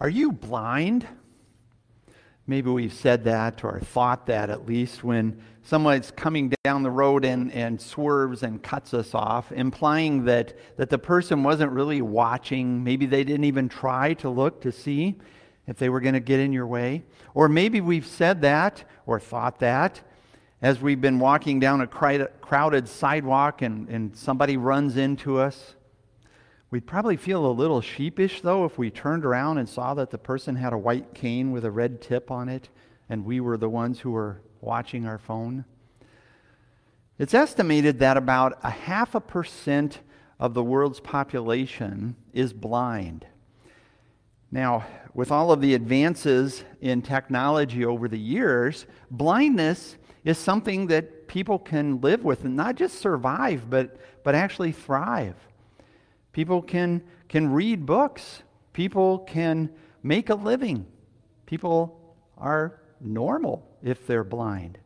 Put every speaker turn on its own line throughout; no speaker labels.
Are you blind? Maybe we've said that or thought that at least when someone's coming down the road and, and swerves and cuts us off, implying that, that the person wasn't really watching. Maybe they didn't even try to look to see if they were going to get in your way. Or maybe we've said that or thought that as we've been walking down a crowded sidewalk and, and somebody runs into us. We'd probably feel a little sheepish, though, if we turned around and saw that the person had a white cane with a red tip on it and we were the ones who were watching our phone. It's estimated that about a half a percent of the world's population is blind. Now, with all of the advances in technology over the years, blindness is something that people can live with and not just survive, but, but actually thrive. People can, can read books. People can make a living. People are normal if they're blind.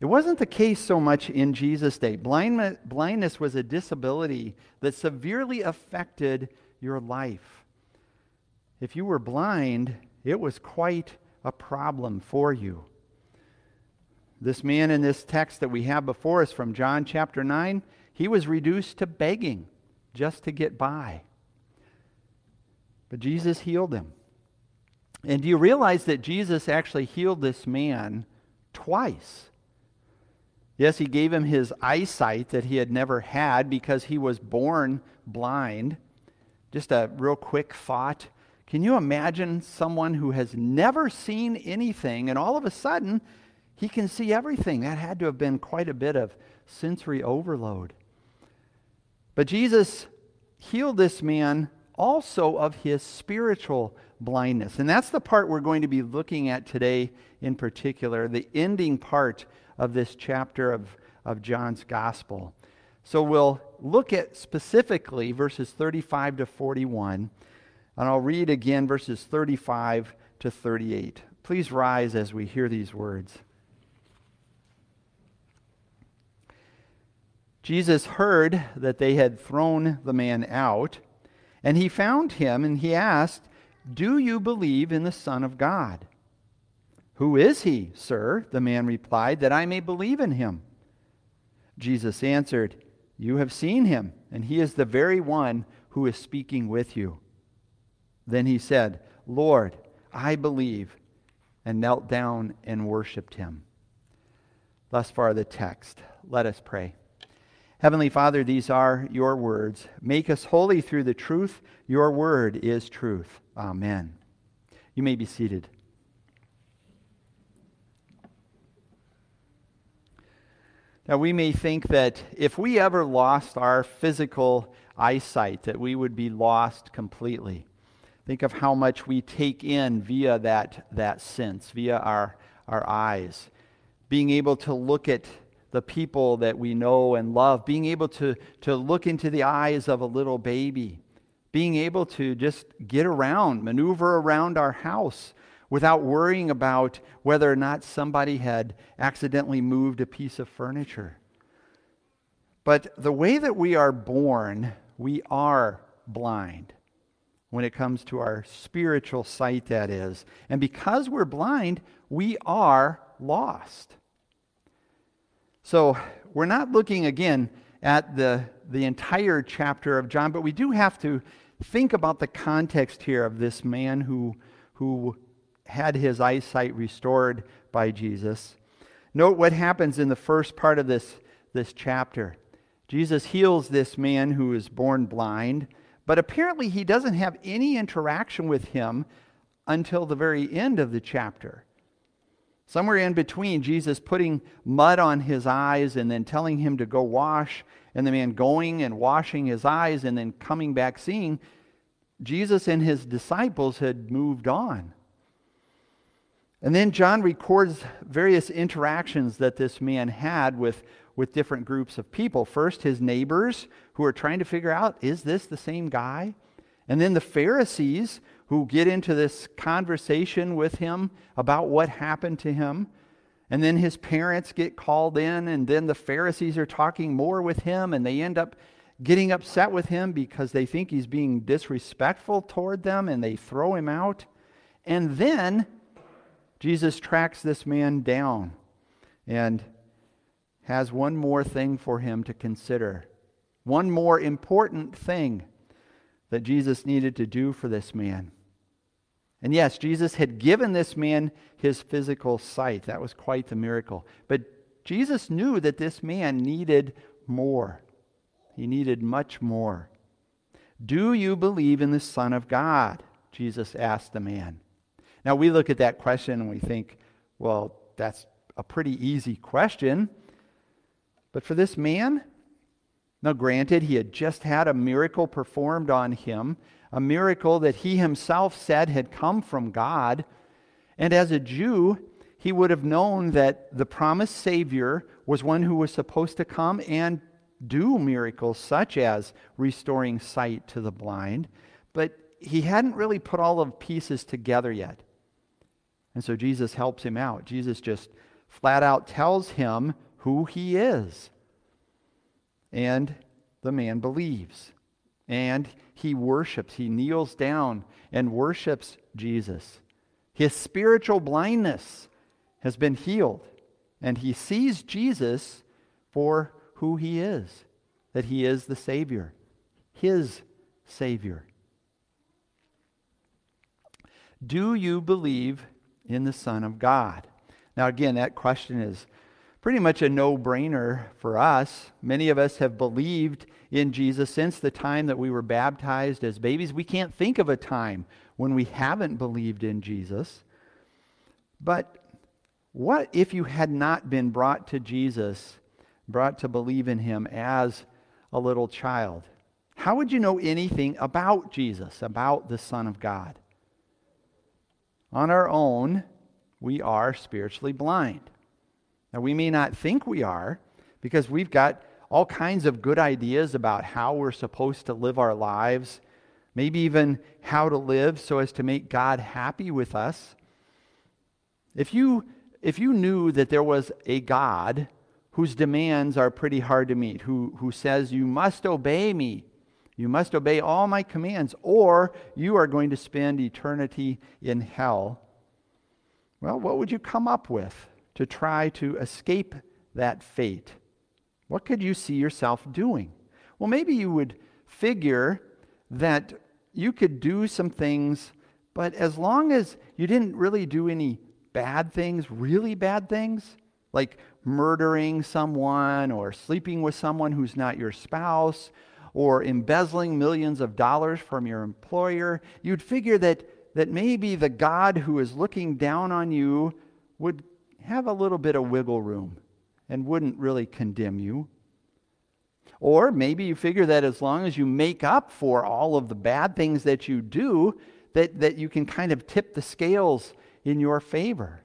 It wasn't the case so much in Jesus' day. Blind, blindness was a disability that severely affected your life. If you were blind, it was quite a problem for you. This man in this text that we have before us from John chapter 9, he was reduced to begging just to get by. But Jesus healed him. And do you realize that Jesus actually healed this man twice? Yes, he gave him his eyesight that he had never had because he was born blind. Just a real quick thought. Can you imagine someone who has never seen anything and all of a sudden he can see everything? That had to have been quite a bit of sensory overload. But Jesus healed this man also of his spiritual blindness. And that's the part we're going to be looking at today in particular, the ending part of this chapter of, of John's gospel. So we'll look at specifically verses 35 to 41, and I'll read again verses 35 to 38. Please rise as we hear these words. Jesus heard that they had thrown the man out, and he found him and he asked, Do you believe in the Son of God? Who is he, sir? The man replied, that I may believe in him. Jesus answered, You have seen him, and he is the very one who is speaking with you. Then he said, Lord, I believe, and knelt down and worshiped him. Thus far, the text. Let us pray. Heavenly Father, these are your words. Make us holy through the truth. Your word is truth. Amen. You may be seated. Now, we may think that if we ever lost our physical eyesight, that we would be lost completely. Think of how much we take in via that, that sense, via our, our eyes. Being able to look at the people that we know and love, being able to, to look into the eyes of a little baby, being able to just get around, maneuver around our house without worrying about whether or not somebody had accidentally moved a piece of furniture. But the way that we are born, we are blind when it comes to our spiritual sight, that is. And because we're blind, we are lost. So we're not looking again at the, the entire chapter of John, but we do have to think about the context here of this man who, who had his eyesight restored by Jesus. Note what happens in the first part of this, this chapter. Jesus heals this man who is born blind, but apparently he doesn't have any interaction with him until the very end of the chapter. Somewhere in between, Jesus putting mud on his eyes and then telling him to go wash, and the man going and washing his eyes and then coming back seeing, Jesus and his disciples had moved on. And then John records various interactions that this man had with, with different groups of people. First, his neighbors who are trying to figure out is this the same guy? And then the Pharisees who get into this conversation with him about what happened to him. And then his parents get called in, and then the Pharisees are talking more with him, and they end up getting upset with him because they think he's being disrespectful toward them and they throw him out. And then Jesus tracks this man down and has one more thing for him to consider. One more important thing that Jesus needed to do for this man. And yes, Jesus had given this man his physical sight. That was quite the miracle. But Jesus knew that this man needed more. He needed much more. Do you believe in the Son of God? Jesus asked the man. Now, we look at that question and we think, well, that's a pretty easy question. But for this man, now granted, he had just had a miracle performed on him, a miracle that he himself said had come from God. And as a Jew, he would have known that the promised Savior was one who was supposed to come and do miracles such as restoring sight to the blind, but he hadn't really put all of pieces together yet. And so Jesus helps him out. Jesus just flat out tells him who he is. And the man believes. And he worships. He kneels down and worships Jesus. His spiritual blindness has been healed. And he sees Jesus for who he is that he is the Savior, his Savior. Do you believe in the Son of God? Now, again, that question is pretty much a no brainer for us. Many of us have believed in Jesus since the time that we were baptized as babies. We can't think of a time when we haven't believed in Jesus. But what if you had not been brought to Jesus brought to believe in him as a little child, how would you know anything about Jesus, about the Son of God? On our own, we are spiritually blind. Now, we may not think we are because we've got all kinds of good ideas about how we're supposed to live our lives, maybe even how to live so as to make God happy with us. If you, if you knew that there was a God whose demands are pretty hard to meet, who, who says, You must obey me. You must obey all my commands, or you are going to spend eternity in hell. Well, what would you come up with to try to escape that fate? What could you see yourself doing? Well, maybe you would figure that you could do some things, but as long as you didn't really do any bad things, really bad things, like murdering someone or sleeping with someone who's not your spouse or embezzling millions of dollars from your employer, you'd figure that, that maybe the God who is looking down on you would have a little bit of wiggle room and wouldn't really condemn you. Or maybe you figure that as long as you make up for all of the bad things that you do, that, that you can kind of tip the scales in your favor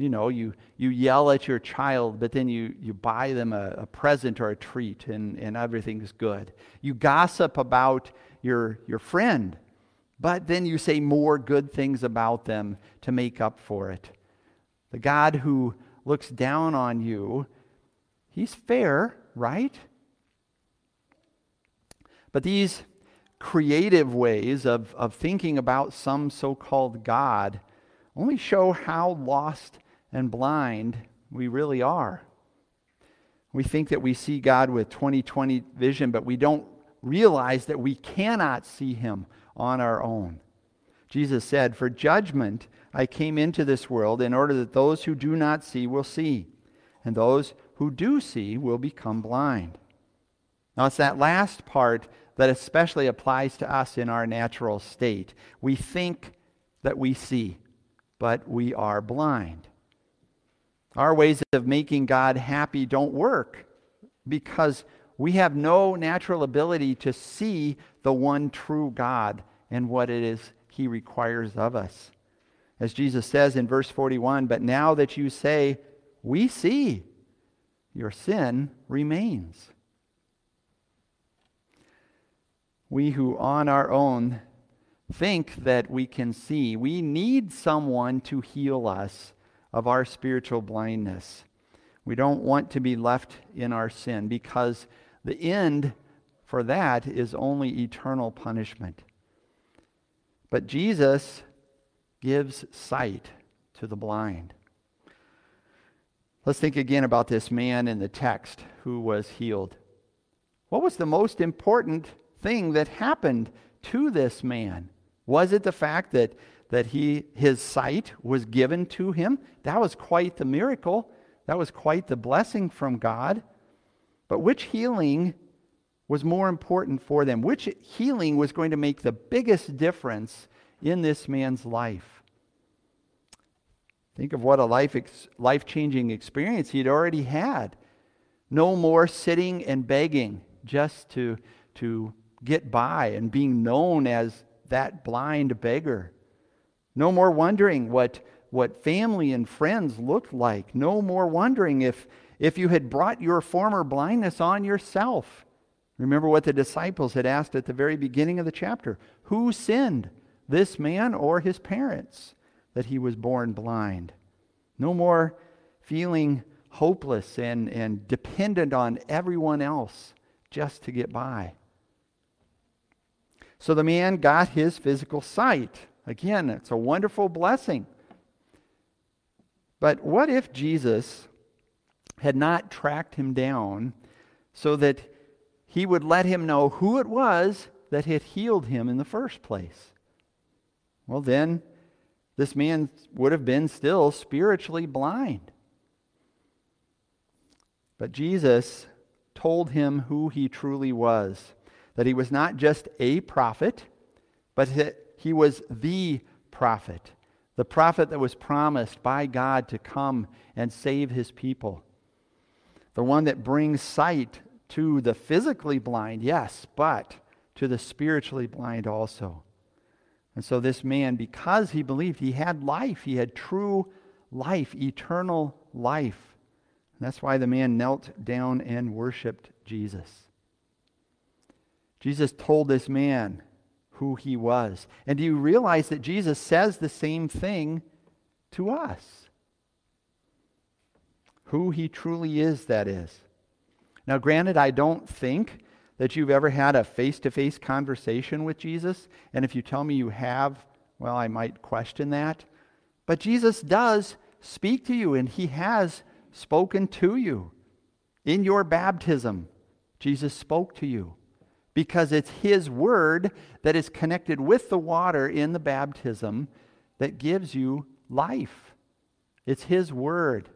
you know, you, you yell at your child, but then you, you buy them a, a present or a treat and, and everything's good. You gossip about your, your friend, but then you say more good things about them to make up for it. The God who looks down on you, he's fair, right? But these creative ways of, of thinking about some so called God only show how lost and blind we really are. We think that we see God with 2020 vision, but we don't realize that we cannot see him on our own. Jesus said, For judgment I came into this world in order that those who do not see will see, and those who do see will become blind. Now, it's that last part that especially applies to us in our natural state. We think that we see, but we are blind. Our ways of making God happy don't work because we have no natural ability to see the one true God and what it is he requires of us. As Jesus says in verse 41, but now that you say, we see, your sin remains. We who on our own think that we can see, we need someone to heal us of our spiritual blindness. We don't want to be left in our sin because the end for that is only eternal punishment. But Jesus gives sight to the blind. Let's think again about this man in the text who was healed. What was the most important thing that happened to this man? Was it the fact that, that he, his sight was given to him? That was quite the miracle. That was quite the blessing from God. But which healing was more important for them? Which healing was going to make the biggest difference in this man's life? Think of what a life, ex- life-changing experience he'd already had. No more sitting and begging just to, to get by and being known as that blind beggar. No more wondering what, what family and friends looked like. No more wondering if, if you had brought your former blindness on yourself. Remember what the disciples had asked at the very beginning of the chapter Who sinned, this man or his parents, that he was born blind? No more feeling hopeless and, and dependent on everyone else just to get by. So the man got his physical sight. Again, it's a wonderful blessing. But what if Jesus had not tracked him down so that he would let him know who it was that had healed him in the first place? Well, then this man would have been still spiritually blind. But Jesus told him who he truly was that he was not just a prophet, but that he was the prophet, the prophet that was promised by God to come and save his people, the one that brings sight to the physically blind, yes, but to the spiritually blind also. And so, this man, because he believed he had life, he had true life, eternal life. And that's why the man knelt down and worshiped Jesus. Jesus told this man who he was. And do you realize that Jesus says the same thing to us? Who he truly is, that is. Now, granted, I don't think that you've ever had a face to face conversation with Jesus. And if you tell me you have, well, I might question that. But Jesus does speak to you, and he has spoken to you. In your baptism, Jesus spoke to you because it's his word that is connected with the water in the baptism that gives you life. It's his word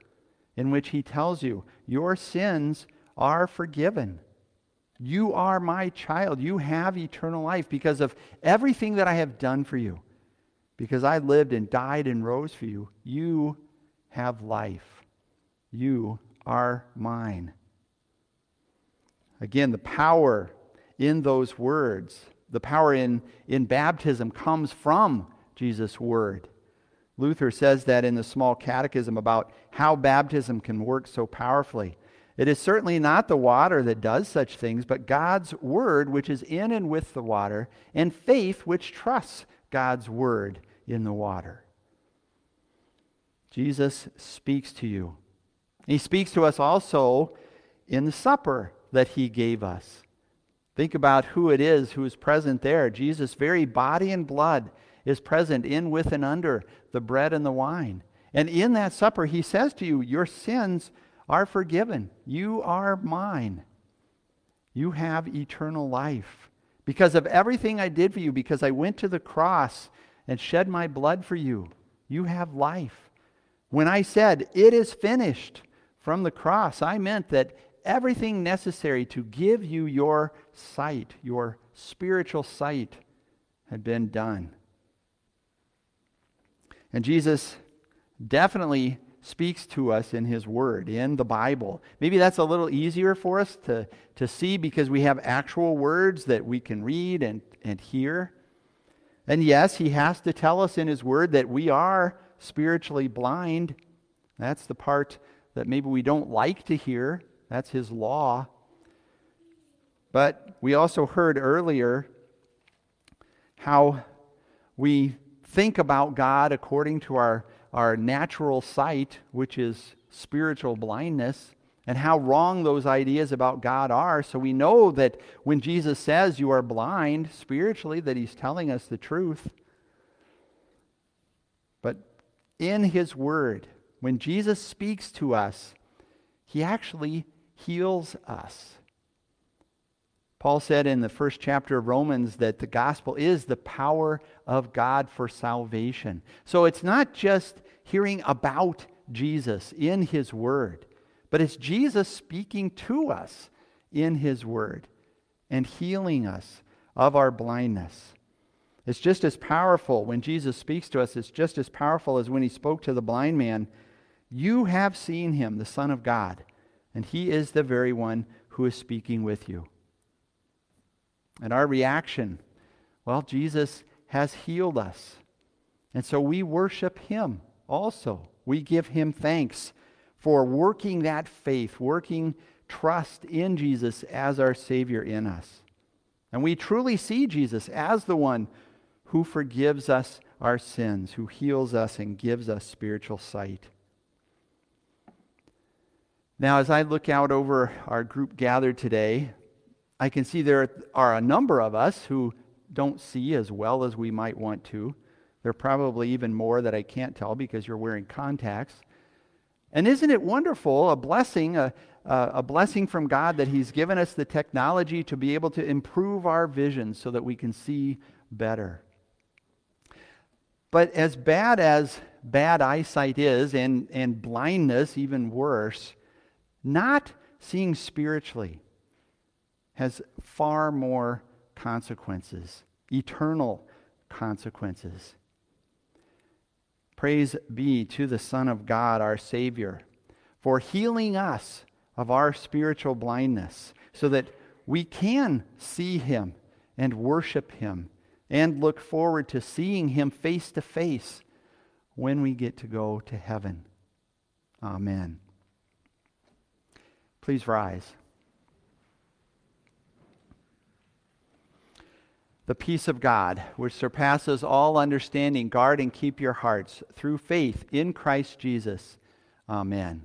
in which he tells you, Your sins are forgiven. You are my child. You have eternal life because of everything that I have done for you. Because I lived and died and rose for you. You have life. You are mine. Again, the power in those words, the power in, in baptism comes from Jesus' word. Luther says that in the small catechism about how baptism can work so powerfully. It is certainly not the water that does such things, but God's word, which is in and with the water, and faith, which trusts God's word in the water. Jesus speaks to you. He speaks to us also in the supper that he gave us. Think about who it is who is present there. Jesus' very body and blood is present in, with, and under the bread and the wine. And in that supper, he says to you, Your sins are forgiven. You are mine. You have eternal life. Because of everything I did for you, because I went to the cross and shed my blood for you, you have life. When I said, It is finished from the cross, I meant that everything necessary to give you your sight, your spiritual sight, had been done. And Jesus definitely speaks to us in His Word, in the Bible. Maybe that's a little easier for us to, to see because we have actual words that we can read and, and hear. And yes, He has to tell us in His Word that we are spiritually blind. That's the part that maybe we don't like to hear. That's His law. But we also heard earlier how we think about God according to our our natural sight, which is spiritual blindness, and how wrong those ideas about God are. So we know that when Jesus says you are blind spiritually, that he's telling us the truth. But in his word, when Jesus speaks to us, he actually heals us. Paul said in the first chapter of Romans that the gospel is the power of God for salvation. So it's not just hearing about Jesus in his word, but it's Jesus speaking to us in his word and healing us of our blindness. It's just as powerful when Jesus speaks to us, it's just as powerful as when he spoke to the blind man. You have seen him, the Son of God, and he is the very one who is speaking with you. And our reaction, well, Jesus has healed us. And so we worship him also. We give him thanks for working that faith, working trust in Jesus as our Savior in us. And we truly see Jesus as the one who forgives us our sins, who heals us and gives us spiritual sight. Now, as I look out over our group gathered today, I can see there are a number of us who don't see as well as we might want to. There are probably even more that I can't tell because you're wearing contacts. And isn't it wonderful, a blessing, a, a blessing from God that He's given us the technology to be able to improve our vision so that we can see better? But as bad as bad eyesight is, and, and blindness even worse, not seeing spiritually has far more consequences, eternal consequences. Praise be to the Son of God, our Savior, for healing us of our spiritual blindness so that we can see Him and worship Him and look forward to seeing him face to face when we get to go to heaven. Amen. Please rise. The peace of God, which surpasses all understanding, guard and keep your hearts through faith in Christ Jesus. Amen.